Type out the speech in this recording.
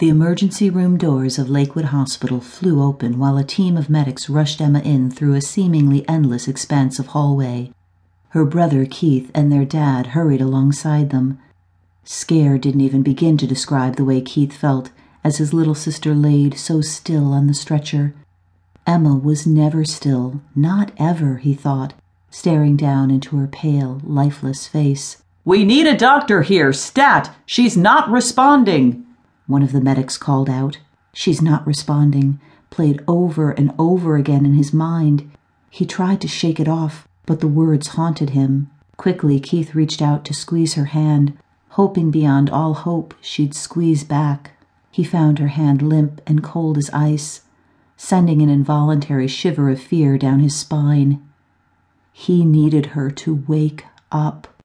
The emergency room doors of Lakewood Hospital flew open while a team of medics rushed Emma in through a seemingly endless expanse of hallway. Her brother Keith and their dad hurried alongside them. Scare didn't even begin to describe the way Keith felt as his little sister laid so still on the stretcher. Emma was never still, not ever, he thought, staring down into her pale, lifeless face. We need a doctor here, stat! She's not responding! One of the medics called out. She's not responding, played over and over again in his mind. He tried to shake it off, but the words haunted him. Quickly, Keith reached out to squeeze her hand, hoping beyond all hope she'd squeeze back. He found her hand limp and cold as ice, sending an involuntary shiver of fear down his spine. He needed her to wake up.